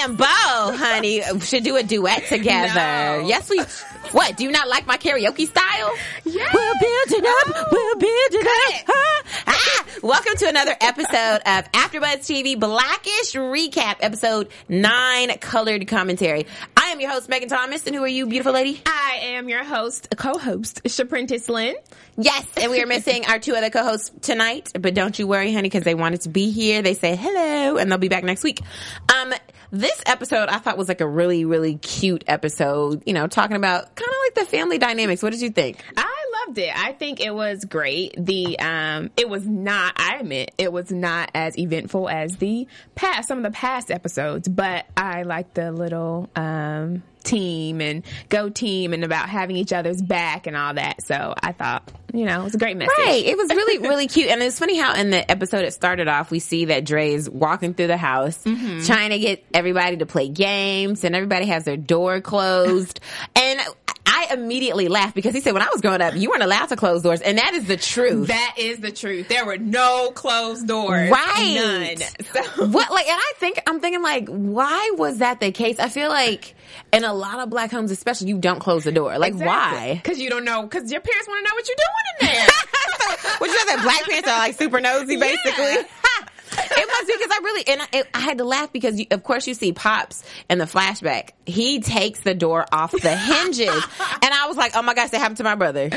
and Bo, honey, should do a duet together. No. Yes, we. What? Do you not like my karaoke style? Yes. We're building up. We're building up. it. Ah, ah. Welcome to another episode of AfterBuzz TV Blackish Recap, episode nine, colored commentary. I am your host Megan Thomas, and who are you, beautiful lady? I am your host, co-host, Shaprentis Lynn. Yes, and we are missing our two other co-hosts tonight, but don't you worry, honey, because they wanted to be here. They said hello, and they'll be back next week. Um, this episode I thought was like a really, really cute episode. You know, talking about kind of like the family dynamics. What did you think? I loved it. I think it was great. The um it was not I admit it was not as eventful as the past some of the past episodes, but I liked the little um team and go team and about having each other's back and all that. So I thought, you know, it was a great message. Right. It was really, really cute. And it's funny how in the episode it started off, we see that Dre is walking through the house, trying to get everybody to play games, and everybody has their door closed. and I immediately laughed because he said, when I was growing up, you weren't allowed to close doors. And that is the truth. That is the truth. There were no closed doors. Right. None. So what like and I think I'm thinking like why was that the case? I feel like in a lot of black homes especially you don't close the door. Like why? Because you don't know. Because your parents want to know what you're doing in there. Would you know that black parents are like super nosy basically? It must be because I really and I, it, I had to laugh because you, of course you see pops in the flashback. He takes the door off the hinges, and I was like, "Oh my gosh, that happened to my brother."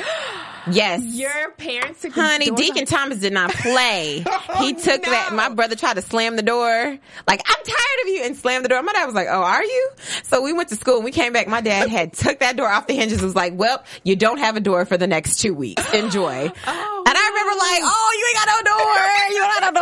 Yes, Your parents Honey, Deacon off- Thomas did not play. he Oh, took that. My brother tried to slam the door. Like, I'm tired of you and slammed the door. My dad was like, oh, are you? So we went to school and we came back. My dad had took that door off the hinges and was like, well, you don't have a door for the next two weeks. Enjoy. Oh, and I remember like, oh, you ain't got no door. You don't have no door.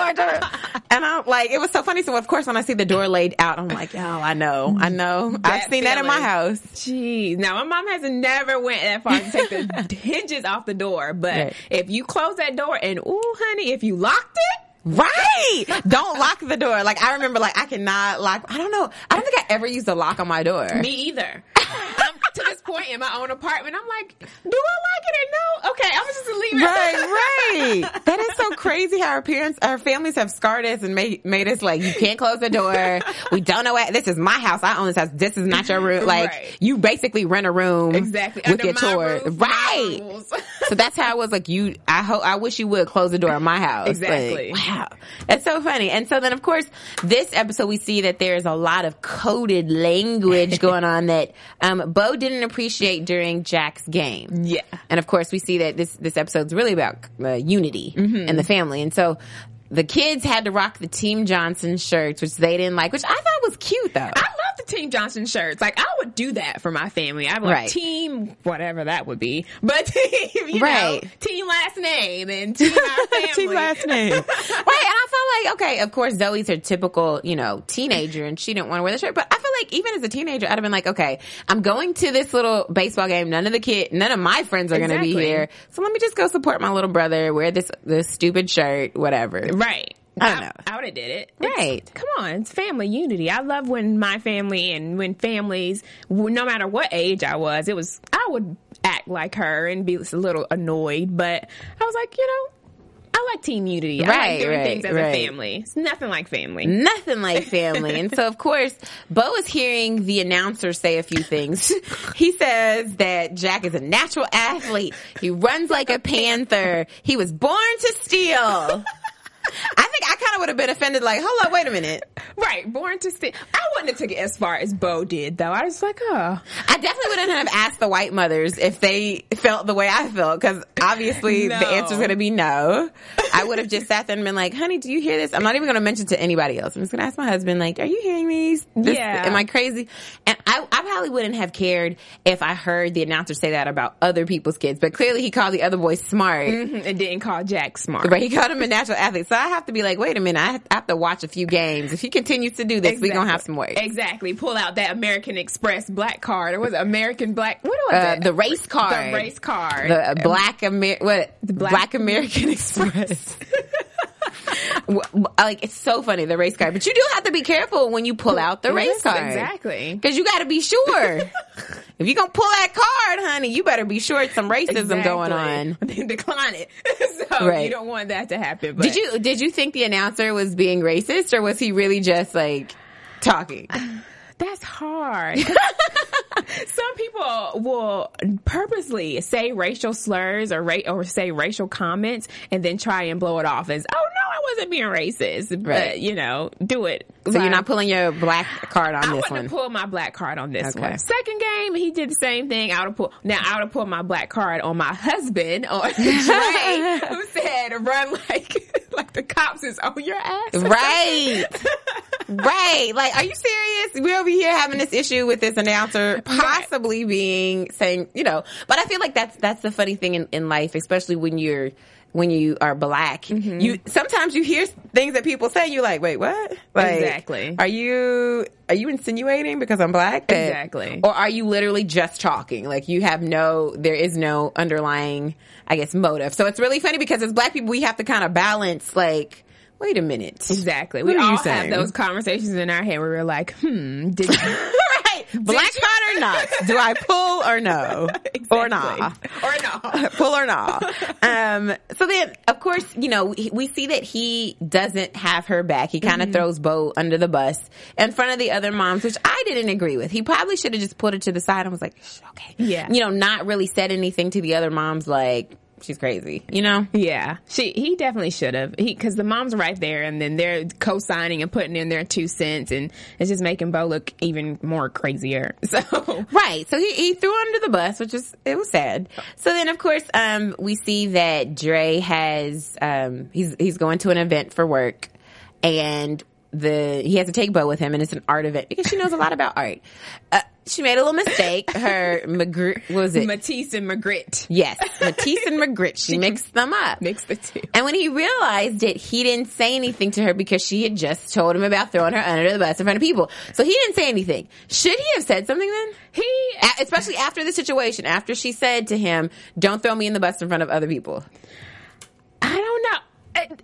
Like, it was so funny. So of course when I see the door laid out, I'm like, oh, I know. I mm. know. I've That seen that in my house. Jeez. Now my mom has never went that far to take the hinges off the door, but Right. if you close that door and ooh, honey, if you locked it, Right. Don't lock the door. Like I remember like I cannot lock I don't know. I don't think I ever used a lock on my door. me either. To this point in my own apartment. I'm like, do I like it or no? Okay, I'm just gonna leave it. Right, right. That is so crazy how our parents, our families have scarred us and made, made us like, you can't close the door. We don't know what, this is my house. I own this house. This is not your room. Like, Right. you basically rent a room. Exactly. With Under your chore. roof, right. So that's how I was like you, I hope, I wish you would close the door in my house. Exactly. Like, wow. That's so funny. And so then of course, this episode we see that there's a lot of coded language going on that, um, Bo didn't appreciate during Jack's game. Yeah. And of course, we see that this this episode's really about uh, unity Mm-hmm. in the family, and so the kids had to rock the Team Johnson shirts, which they didn't like, which I thought was cute though. I love the Team Johnson shirts. Like I would do that for my family. Be like Right. team whatever that would be, but team, you Right. know, team last name and team our family. Team last name. right, and I felt like okay, of course Zoe's her typical, you know, teenager, and she didn't want to wear the shirt. But I feel like even as a teenager, I'd have been like, okay, I'm going to this little baseball game. None of the kid, none of my friends are going to be here, so let me just go support my little brother. Wear this this stupid shirt, whatever. Right. I don't know. I would have did it. It's- Right. come on, it's family unity. I love when my family and when families, no matter what age I was, it was I would act like her and be a little annoyed, but I was like, you know, I like team unity. I Right, like doing right, things as right. a family. It's nothing like family. Nothing like family. and so, of course, Bo is hearing the announcer say a few things. He says that Jack is a natural athlete. He runs like a panther. He was born to steal. I think I kind of would have been offended. Like, hold on, wait a minute. Right, born to steal. I wouldn't have took it as far as Bo did, though. I was like, oh, I definitely wouldn't have asked the white mothers if they felt the way I felt because obviously No. the answer's going to be no. I would have just sat there and been like, "Honey, do you hear this?" I'm not even going to mention to anybody else. I'm just going to ask my husband, like, "Are you hearing these? This, Yeah. Am I crazy?" And I, I probably wouldn't have cared if I heard the announcer say that about other people's kids, but clearly he called the other boy smart. and didn't call Jack smart. But he called him a natural athlete. So I have to be like, wait a minute, I have to watch a few games. If he continues to do this, we're going to have some work. Exactly. Pull out that American Express black card. Or was it American black? What was Uh, it? the race card. The race card. The Black Amer what? Black- Black, American Express. Like it's so funny the race card, but you do have to be careful when you pull out the race Yes, card. exactly. because you got to be sure. if you gonna pull that card, honey, you better be sure it's some racism going on. Then decline it. so Right. you don't want that to happen. But Did you did you think the announcer was being racist, or was he really just like talking? That's hard. Some people will purposely say racial slurs or ra- or say racial comments and then try and blow it off as, "Oh no, I wasn't being racist." But you know, do it. So you're not pulling your black card on I this one. pulled my black card on this Okay. one. Second game, he did the same thing. I would have pulled. Now I would have pulled my black card on my husband on Dre, who said, "Run like like the cops is on your ass." Right. Right. Like, are you serious? We're over here having this issue with this announcer possibly being saying, you know, but I feel like that's, that's the funny thing in, in life, especially when you're, when you are black, Mm-hmm. you sometimes you hear things that people say. You're like, wait, what? Like, Exactly. Are you are you insinuating because I'm black? that- Exactly. Or are you literally just talking? Like you have no, there is no underlying, I guess, motive. So it's really funny because as black people, we have to kind of balance. Like, wait a minute, Exactly. What we are you all saying? have those conversations in our head where we're like, "Hmm, did you?" right. Black card or not? Do I pull or no? Or nah? or no? pull or nah? Um, so then, of course, you know, we, we see that he doesn't have her back. He kind of throws Bo under the bus in front of the other moms, which I didn't agree with. He probably should have just put her to the side and was like, okay. Yeah. You know, not really said anything to the other moms like, she's crazy, you know? Yeah, she he definitely should have. He because the mom's right there, and then they're co-signing and putting in their two cents, and it's just making Bo look even more crazier. So Right. So he, he threw under the bus, which is, it was sad. So then, of course, um, we see that Dre has um, he's he's going to an event for work, and the he has to take Bo with him, and it's an art event because she knows a lot about art. Uh, she made a little mistake. Her Magritte what was it? Matisse and Magritte yes, Matisse and Magritte. She mixed them up. mix the two. And when he realized it, he didn't say anything to her because she had just told him about throwing her under the bus in front of people. So he didn't say anything. Should he have said something then? He A- especially after the situation, after she said to him, "Don't throw me in the bus in front of other people."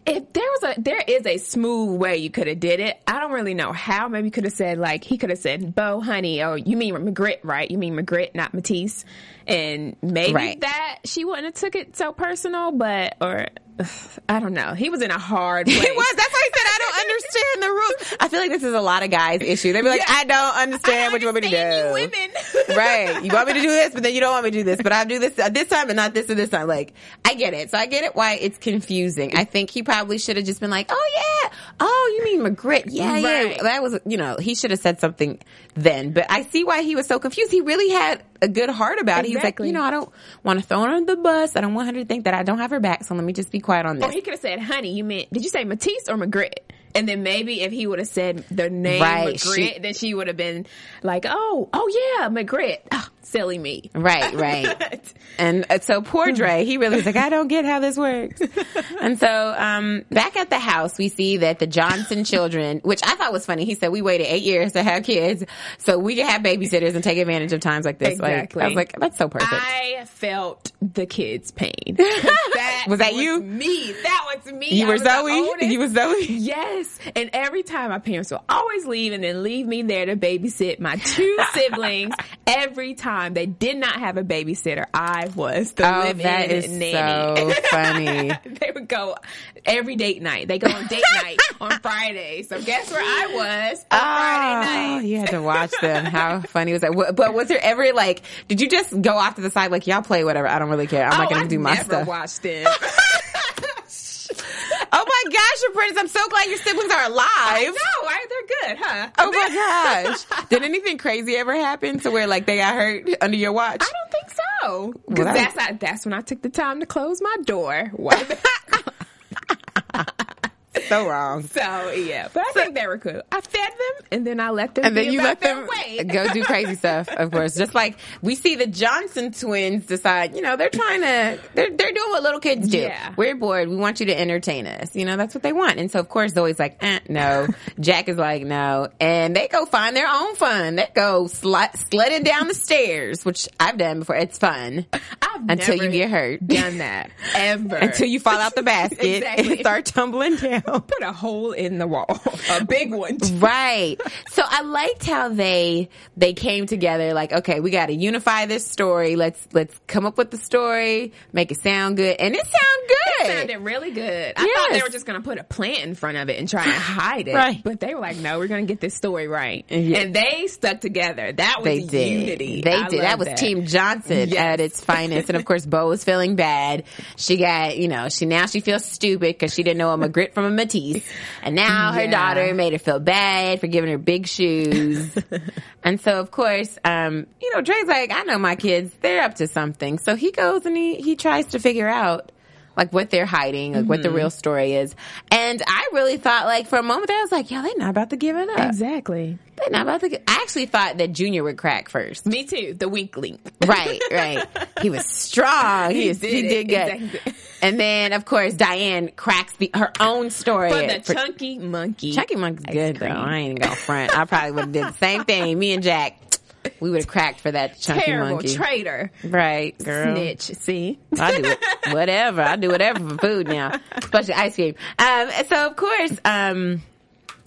I don't know. If- there was a, there is a smooth way you could have did it. I don't really know how. Maybe you could have said like he could have said, "Bo, honey," oh, you mean Magritte, right? You mean Magritte, not Matisse. And maybe Right. that she wouldn't have took it so personal, but or I don't know. He was in a hard place. It was. That's why I said I don't understand the rules. I feel like this is a lot of guys' issue. They'd be like, Yeah. "I don't understand I what you want me to do." you women. right. You want me to do this, but then you don't want me to do this. But I do this uh, this time, and not this or this time. Like, I get it. So I get it why it's confusing. I think he probably should have just been like, "Oh yeah, oh you mean Magritte? Yeah, Right. yeah." That was, you know, he should have said something then. But I see why he was so confused. He really had a good heart about it. He was like, you know, I don't want to throw her on the bus. I don't want her to think that I don't have her back. So let me just be quiet on this. Or he could have said, "Honey, you meant did you say Matisse or Magritte?" And then maybe if he would have said the name Right, Magritte, she- then she would have been like, "Oh, oh yeah, Magritte, oh, ah, silly me." Right, right. and uh, so poor Dre, he really was like, I don't get how this works. and so, um, back at the house, we see that the Johnson children, which I thought was funny, he said, we waited eight years to have kids so we can have babysitters and take advantage of times like this. Like, Exactly. I was like, that's so perfect. I felt the kids' pain. That Was that you? Me. That was me. you I were Zoe? You were Zoe? Yes. And every time my parents will always leave and then leave me there to babysit my two siblings. Every time they did not have a babysitter, I was the Oh, live-in that is nanny. so funny. they would go every date night. They go on date night on Friday. So guess where I was on oh, Friday Oh, night? you had to watch them. How funny was that? But was there ever like, did you just go off to the side like, y'all play whatever? I don't really care. I'm not oh, going I to do my stuff. watched them. Oh my gosh, Apprentice, I'm so glad your siblings are alive. Good, huh? Oh my gosh. Did anything crazy ever happen to where like they got hurt under your watch? I don't think so. Because Well, that- that's not, that's when I took the time to close my door. What? so wrong. so yeah, but I think they were cool. I fed them and then I let them. And then you let them go do crazy stuff, of course. Just like we see the Johnson twins decide, you know, they're trying to, they're, they're doing what little kids do. Yeah. We're bored. We want you to entertain us. You know, that's what they want. And so, of course, Zoe's like, eh, no. Jack is like, no. And they go find their own fun. They go sledding down the stairs, which I've done before. It's fun. I've Until you get hurt. Done that ever Until you fall out the basket Exactly. and start tumbling down. put a hole in the wall, a big one. Right. So I liked how they they came together like, okay, we got to unify this story. Let's let's come up with the story, make it sound good. And it sound good. It sounded really good. I thought they were just going to put a plant in front of it and try and hide it. Right. But they were like, no, we're going to get this story right. Yeah. And they stuck together. That was They did. unity. They I did. That was Team Johnson Yes. at its finest. And of course, Bo was feeling bad. She got, you know, she now she feels stupid because she didn't know a grit from a Matisse. And now her Yeah. daughter made her feel bad for giving her big shoes. and so, of course, um, you know, Dre's like, I know my kids, they're up to something. So he goes and he, he tries to figure out like what they're hiding, like what the Mm-hmm. real story is. And I really thought like for a moment there, I was like, yo, they're not about to give it up. Exactly. They're not about to gi- I actually thought that Junior would crack first. Me too. The weak link. Right, right. He was strong. He, He was, did he did good. Exactly. And then, of course, Diane cracks the, her own story. For the For- chunky monkey. Chunky Monkey's good though. I ain't gonna front. I probably would have did the same thing. Me and Jack, we would have cracked for that Chunky Terrible Monkey. traitor. right, girl. Snitch. See? I do it, whatever. I do whatever for food now, especially ice cream. Um, so of course, um,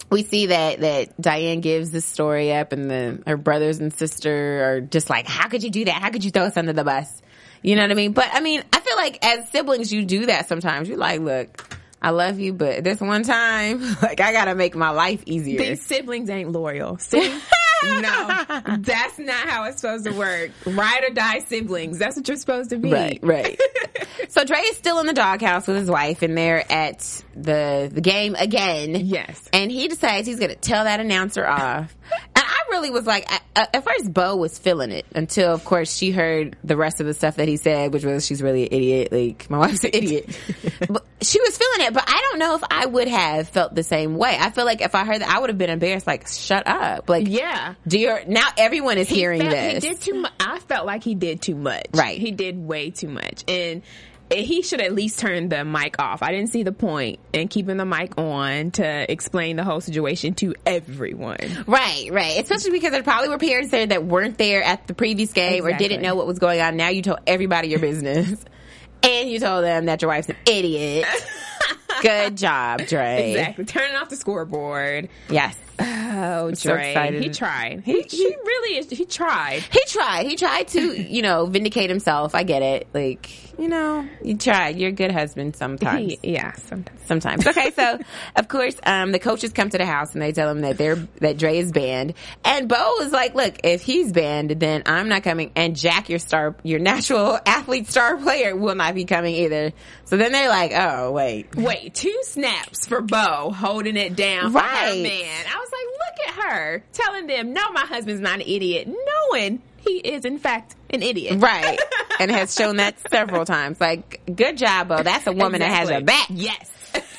we see that that Diane gives the story up, and the her brothers and sister are just like, "How could you do that? How could you throw us under the bus?" You know what I mean? But I mean, I feel like as siblings, you do that sometimes. You're like, "Look, I love you, but this one time, like, I gotta make my life easier." These siblings ain't loyal. See? no, that's not how it's supposed to work. Ride or die siblings. That's what you're supposed to be. Right, right. so Dre is still in the doghouse with his wife, and they're at the the game again. Yes. and he decides he's going to tell that announcer off. And I really was like, I, at first, Bo was feeling it until, of course, she heard the rest of the stuff that he said, which was she's really an idiot. Like my wife's an idiot, but she was feeling it. But I don't know if I would have felt the same way. I feel like if I heard that, I would have been embarrassed. Like, shut up. Like, Yeah. do your now everyone is hearing felt- this. He did too much. I felt like he did too much. Right. He did way too much. And he should at least turn the mic off. I didn't see the point in keeping the mic on to explain the whole situation to everyone. Right, right. Especially because there probably were parents there that weren't there at the previous game or didn't know what was going on. Now you told everybody your business. and you told them that your wife's an idiot. Good job, Dre. Exactly. Turning off the scoreboard. Yes. Oh, so Dre. excited. He tried. He, he really is. He tried. He tried. He tried to, you know, vindicate himself. I get it. Like, you know, you tried. You're a good husband sometimes. He, yeah, sometimes. sometimes. Okay, so of course, um, the coaches come to the house and they tell him that they're that Dre is banned, and Bo is like, "Look, if he's banned, then I'm not coming." And Jack, your star, your natural athlete star player, will not be coming either. So then they're like, "Oh, wait." Wait, two snaps for Bo holding it down Right. man. I was like, look at her telling them, no, my husband's not an idiot, knowing he is in fact an idiot. Right, and has shown that several times. Like, good job, Bo. That's a woman that has your back. Yes.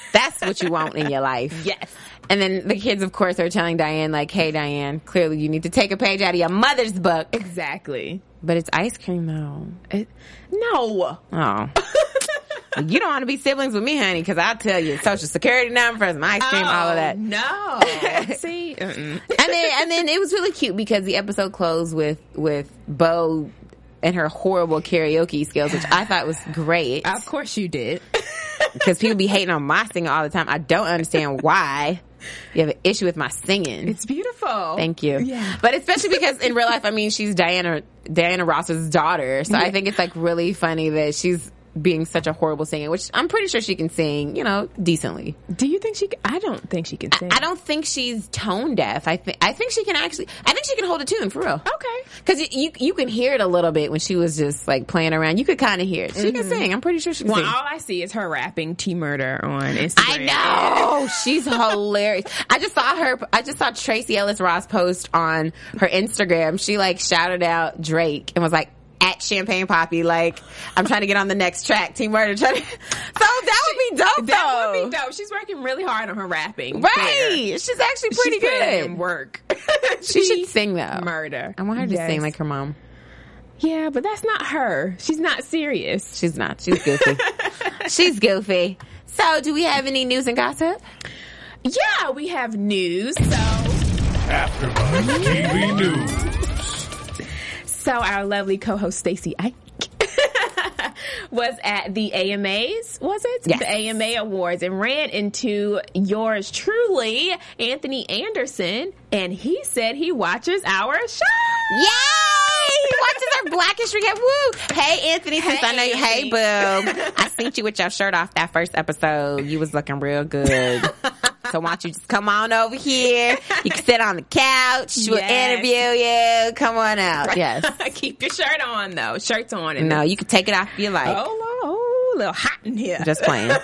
That's what you want in your life. Yes. And then the kids, of course, are telling Diane, like, "Hey, Diane, clearly you need to take a page out of your mother's book." Exactly. But it's ice cream, though. It- no. Oh. you don't want to be siblings with me, honey, because I'll tell you social security numbers, my ice cream, all of that. Oh, No. See? Mm-mm. And then, and then it was really cute because the episode closed with with Bo and her horrible karaoke skills, which I thought was great Of course you did. because people be hating on my singing all the time. I don't understand why you have an issue with my singing. It's beautiful. Thank you. Yeah. But especially because in real life, I mean, she's Diana Diana Ross's daughter, so I think it's like really funny that she's being such a horrible singer, which I'm pretty sure she can sing, you know, decently. Do you think she? I don't think she can sing. I don't think she's tone deaf. I think I think she can actually. I think she can hold a tune for real. Okay. Because you, you can hear it a little bit when she was just like playing around. You could kind of hear it. She can mm-hmm. sing. I'm pretty sure she can Well, sing. all I see is her rapping T Murder on Instagram. I know she's hilarious. I just saw her. I just saw Tracee Ellis Ross post on her Instagram. She like shouted out Drake and was like. At Champagne Papi, like I'm trying to get on the next track. Team Murder, trying to, so that would be dope. That though. would be dope. She's working really hard on her rapping. Right? career. She's actually pretty She's putting in good. work. She should sing though. Murder. I want her to Yes. sing like her mom. Yeah, but that's not her. She's not serious. She's not. She's goofy. She's goofy. So, do we have any news and gossip? Yeah, we have news. So, AfterBuzz TV News. So our lovely co-host Stacey Ike was at the AMAs. Was it Yes. the AMA Awards and ran into yours truly, Anthony Anderson, and he said he watches our show. Yay! He watches our Blackish recap. Woo! Hey, Anthony, since I know you, hey, boo. I seen you with your shirt off that first episode. You was looking real good. So why don't you just come on over here? You can sit on the couch. We'll interview you. Come on out. Yes. Keep your shirt on though. Shirts on. And No, you can take it off if you like. Oh, oh, a little hot in here. Just playing.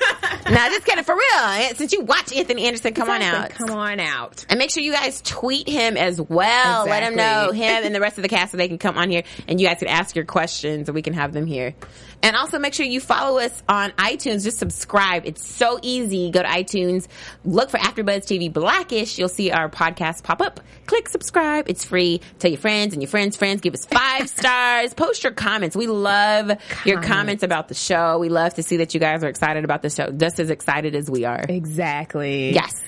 no, just kidding. For real. Eh? Since you watch Anthony Anderson, come on out. Come on out. And make sure you guys tweet him as well. Let him know him and the rest of the cast so they can come on here and you guys can ask your questions and we can have them here. And also make sure you follow us on iTunes. Just subscribe. It's so easy. Go to iTunes, look for AfterBuzz TV Blackish. You'll see our podcast pop up. Click subscribe. It's free. Tell your friends and your friends' friends. Give us five stars. Post your comments. We love your Comments. comments about the show. We love to see that you guys are excited about the show, just as excited as we are. Exactly. Yes.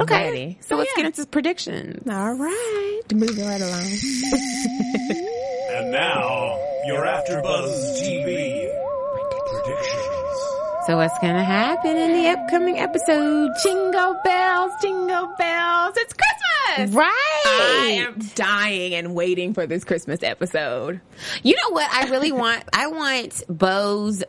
Okay. Ready. So, So, let's yeah. get into predictions. All right. Moving right along. And now, your AfterBuzz TV predictions. So what's gonna happen in the upcoming episode? Jingle bells, jingle bells. It's Christmas. Right. I am dying and waiting for this Christmas episode. You know what? I really want. I want Bo's.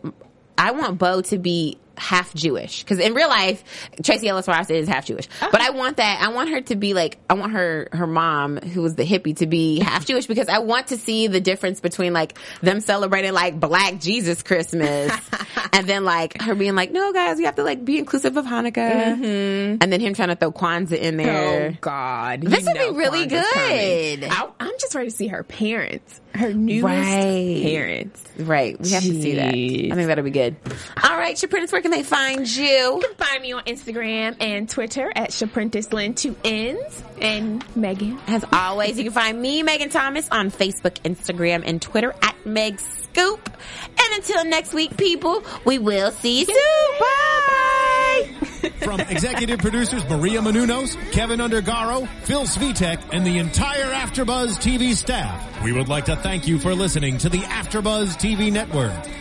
I want Bo to be half Jewish because in real life, Tracee Ellis Ross is half Jewish. Oh. But I want that. I want her to be like. I want her her mom, who was the hippie, to be half Jewish because I want to see the difference between like them celebrating like Black Jesus Christmas and then like her being like, no guys, we have to like be inclusive of Hanukkah, mm-hmm. and then him trying to throw Kwanzaa in there. Oh God, This would be really Kwanzaa's good. I, I'm just ready to see her parents, her newest Right. parents. Right. We have to see that. I think that'll be good. All right, Shaprince, where can they find you? You can find me on Instagram and Twitter at ShaprentisLyn, two N's, and Megan. As always, you can find me, Megan Thomas, on Facebook, Instagram, and Twitter at Meg Scoop. And until next week, people, we will see you soon. Bye. From executive producers Maria Menounos, Kevin Undergaro, Phil Svitek, and the entire AfterBuzz TV staff, we would like to thank you for listening to the AfterBuzz TV network.